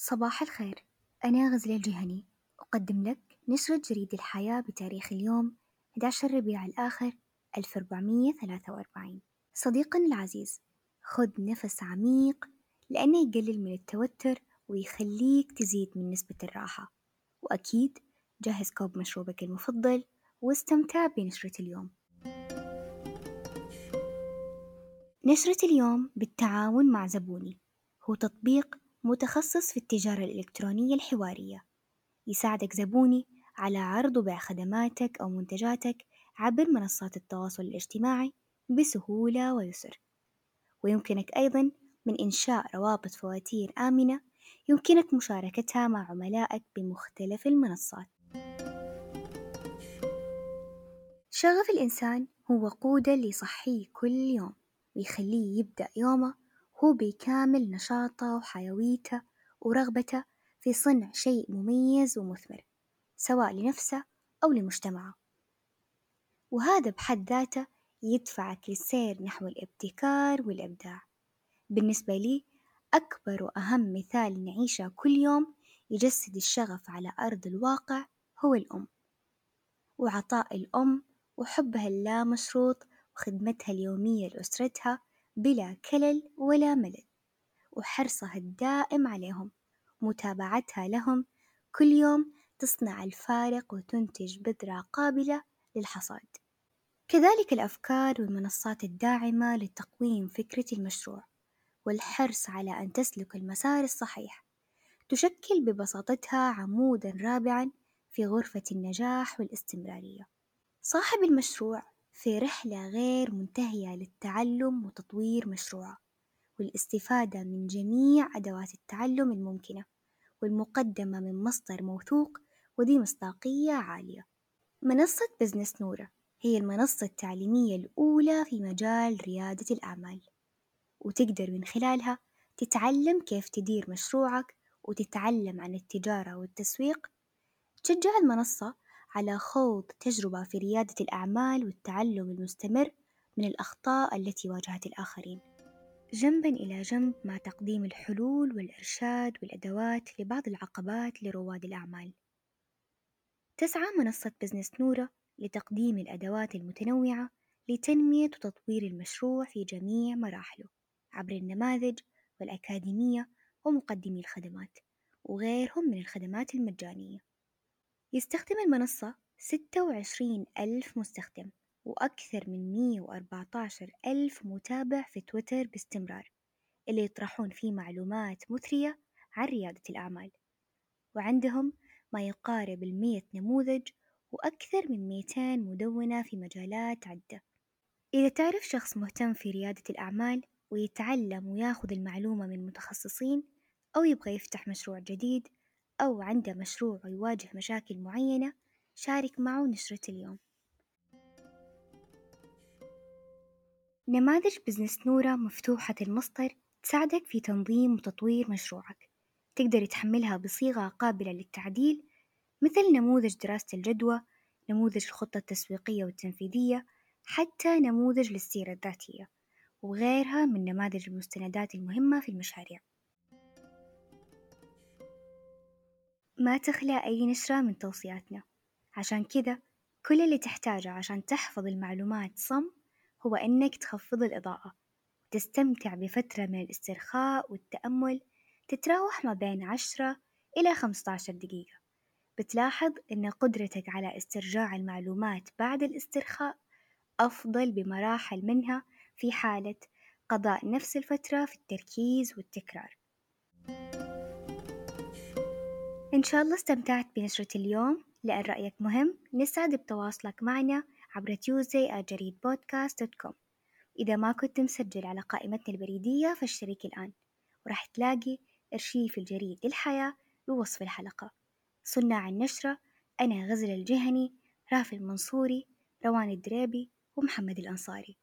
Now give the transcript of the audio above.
صباح الخير. أنا غزلة الجهني. أقدم لك نشرة جريدة الحياة بتاريخ اليوم 11 ربيع الآخر 1443 صديقنا العزيز خذ نفس عميق لأنه يقلل من التوتر ويخليك تزيد من نسبة الراحة. وأكيد جهز كوب مشروبك المفضل واستمتع بنشرة اليوم. نشرة اليوم بالتعاون مع زبوني. هو تطبيق متخصص في التجارة الإلكترونية الحوارية. يساعدك زبوني على عرض وبيع خدماتك أو منتجاتك عبر منصات التواصل الاجتماعي بسهولة ويسر. ويمكنك أيضا من إنشاء روابط فواتير آمنة يمكنك مشاركتها مع عملائك بمختلف المنصات. شغف الإنسان هو وقوده اللي يصحيه كل يوم ويخليه يبدأ يومه هو بكامل نشاطه وحيويته ورغبته في صنع شيء مميز ومثمر سواء لنفسه أو لمجتمعه. وهذا بحد ذاته يدفعك للسير نحو الابتكار والإبداع. بالنسبة لي أكبر وأهم مثال نعيشه كل يوم يجسد الشغف على أرض الواقع هو الأم. وعطاء الأم وحبها اللامشروط وخدمتها اليومية لأسرتها بلا كلل ولا ملل وحرصها الدائم عليهم متابعتها لهم كل يوم تصنع الفارق وتنتج بذرة قابلة للحصاد. كذلك الأفكار والمنصات الداعمة لتقويم فكرة المشروع والحرص على أن تسلك المسار الصحيح تشكل ببساطتها عمودا رابعا في غرفة النجاح والاستمرارية. صاحب المشروع في رحلة غير منتهية للتعلم وتطوير مشروعه والاستفادة من جميع أدوات التعلم الممكنة والمقدمة من مصدر موثوق وذي مصداقية عالية. منصة بزنس نورة هي المنصة التعليمية الأولى في مجال ريادة الأعمال وتقدر من خلالها تتعلم كيف تدير مشروعك وتتعلم عن التجارة والتسويق. تشجع المنصة على خوض تجربة في ريادة الأعمال والتعلم المستمر من الأخطاء التي واجهت الآخرين. جنبا إلى جنب مع تقديم الحلول والإرشاد والأدوات لبعض العقبات لرواد الأعمال. تسعى منصة بزنس نورة لتقديم الأدوات المتنوعة لتنمية وتطوير المشروع في جميع مراحله عبر النماذج والأكاديمية ومقدمي الخدمات وغيرهم من الخدمات المجانية. يستخدم المنصة ستة وعشرين ألف مستخدم وأكثر من مية وأربعة عشر ألف متابع في تويتر باستمرار اللي يطرحون فيه معلومات مثرية عن ريادة الأعمال. وعندهم ما يقارب المية نموذج وأكثر من ميتين مدونة في مجالات عدة. إذا تعرف شخص مهتم في ريادة الأعمال ويتعلم وياخذ المعلومة من متخصصين أو يبغى يفتح مشروع جديد أو عنده مشروع ويواجه مشاكل معينة شارك معه نشرة اليوم. نماذج بزنس نورة مفتوحة المصدر تساعدك في تنظيم وتطوير مشروعك. تقدر تحملها بصيغة قابلة للتعديل مثل نموذج دراسة الجدوى نموذج الخطة التسويقية والتنفيذية حتى نموذج للسيرة الذاتية وغيرها من نماذج المستندات المهمة في المشاريع. ما تخلى أي نشرة من توصياتنا. عشان كذا كل اللي تحتاجه عشان تحفظ المعلومات صم هو إنك تخفض الإضاءة وتستمتع بفترة من الاسترخاء والتأمل تتراوح ما بين عشرة إلى خمسة عشر دقيقة. بتلاحظ إن قدرتك على استرجاع المعلومات بعد الاسترخاء أفضل بمراحل منها في حالة قضاء نفس الفترة في التركيز والتكرار. إن شاء الله استمتعت بنشرة اليوم. لأن رأيك مهم نسعد بتواصلك معنا عبر @جريدبودكاست.com إذا ما كنت مسجل على قائمتنا البريدية فاشترك الآن. وراح تلاقي أرشيف الجريد للحياة بوصف الحلقة. صناع النشرة. أنا غزل الجهني رافي المنصوري روان الدريبي ومحمد الأنصاري.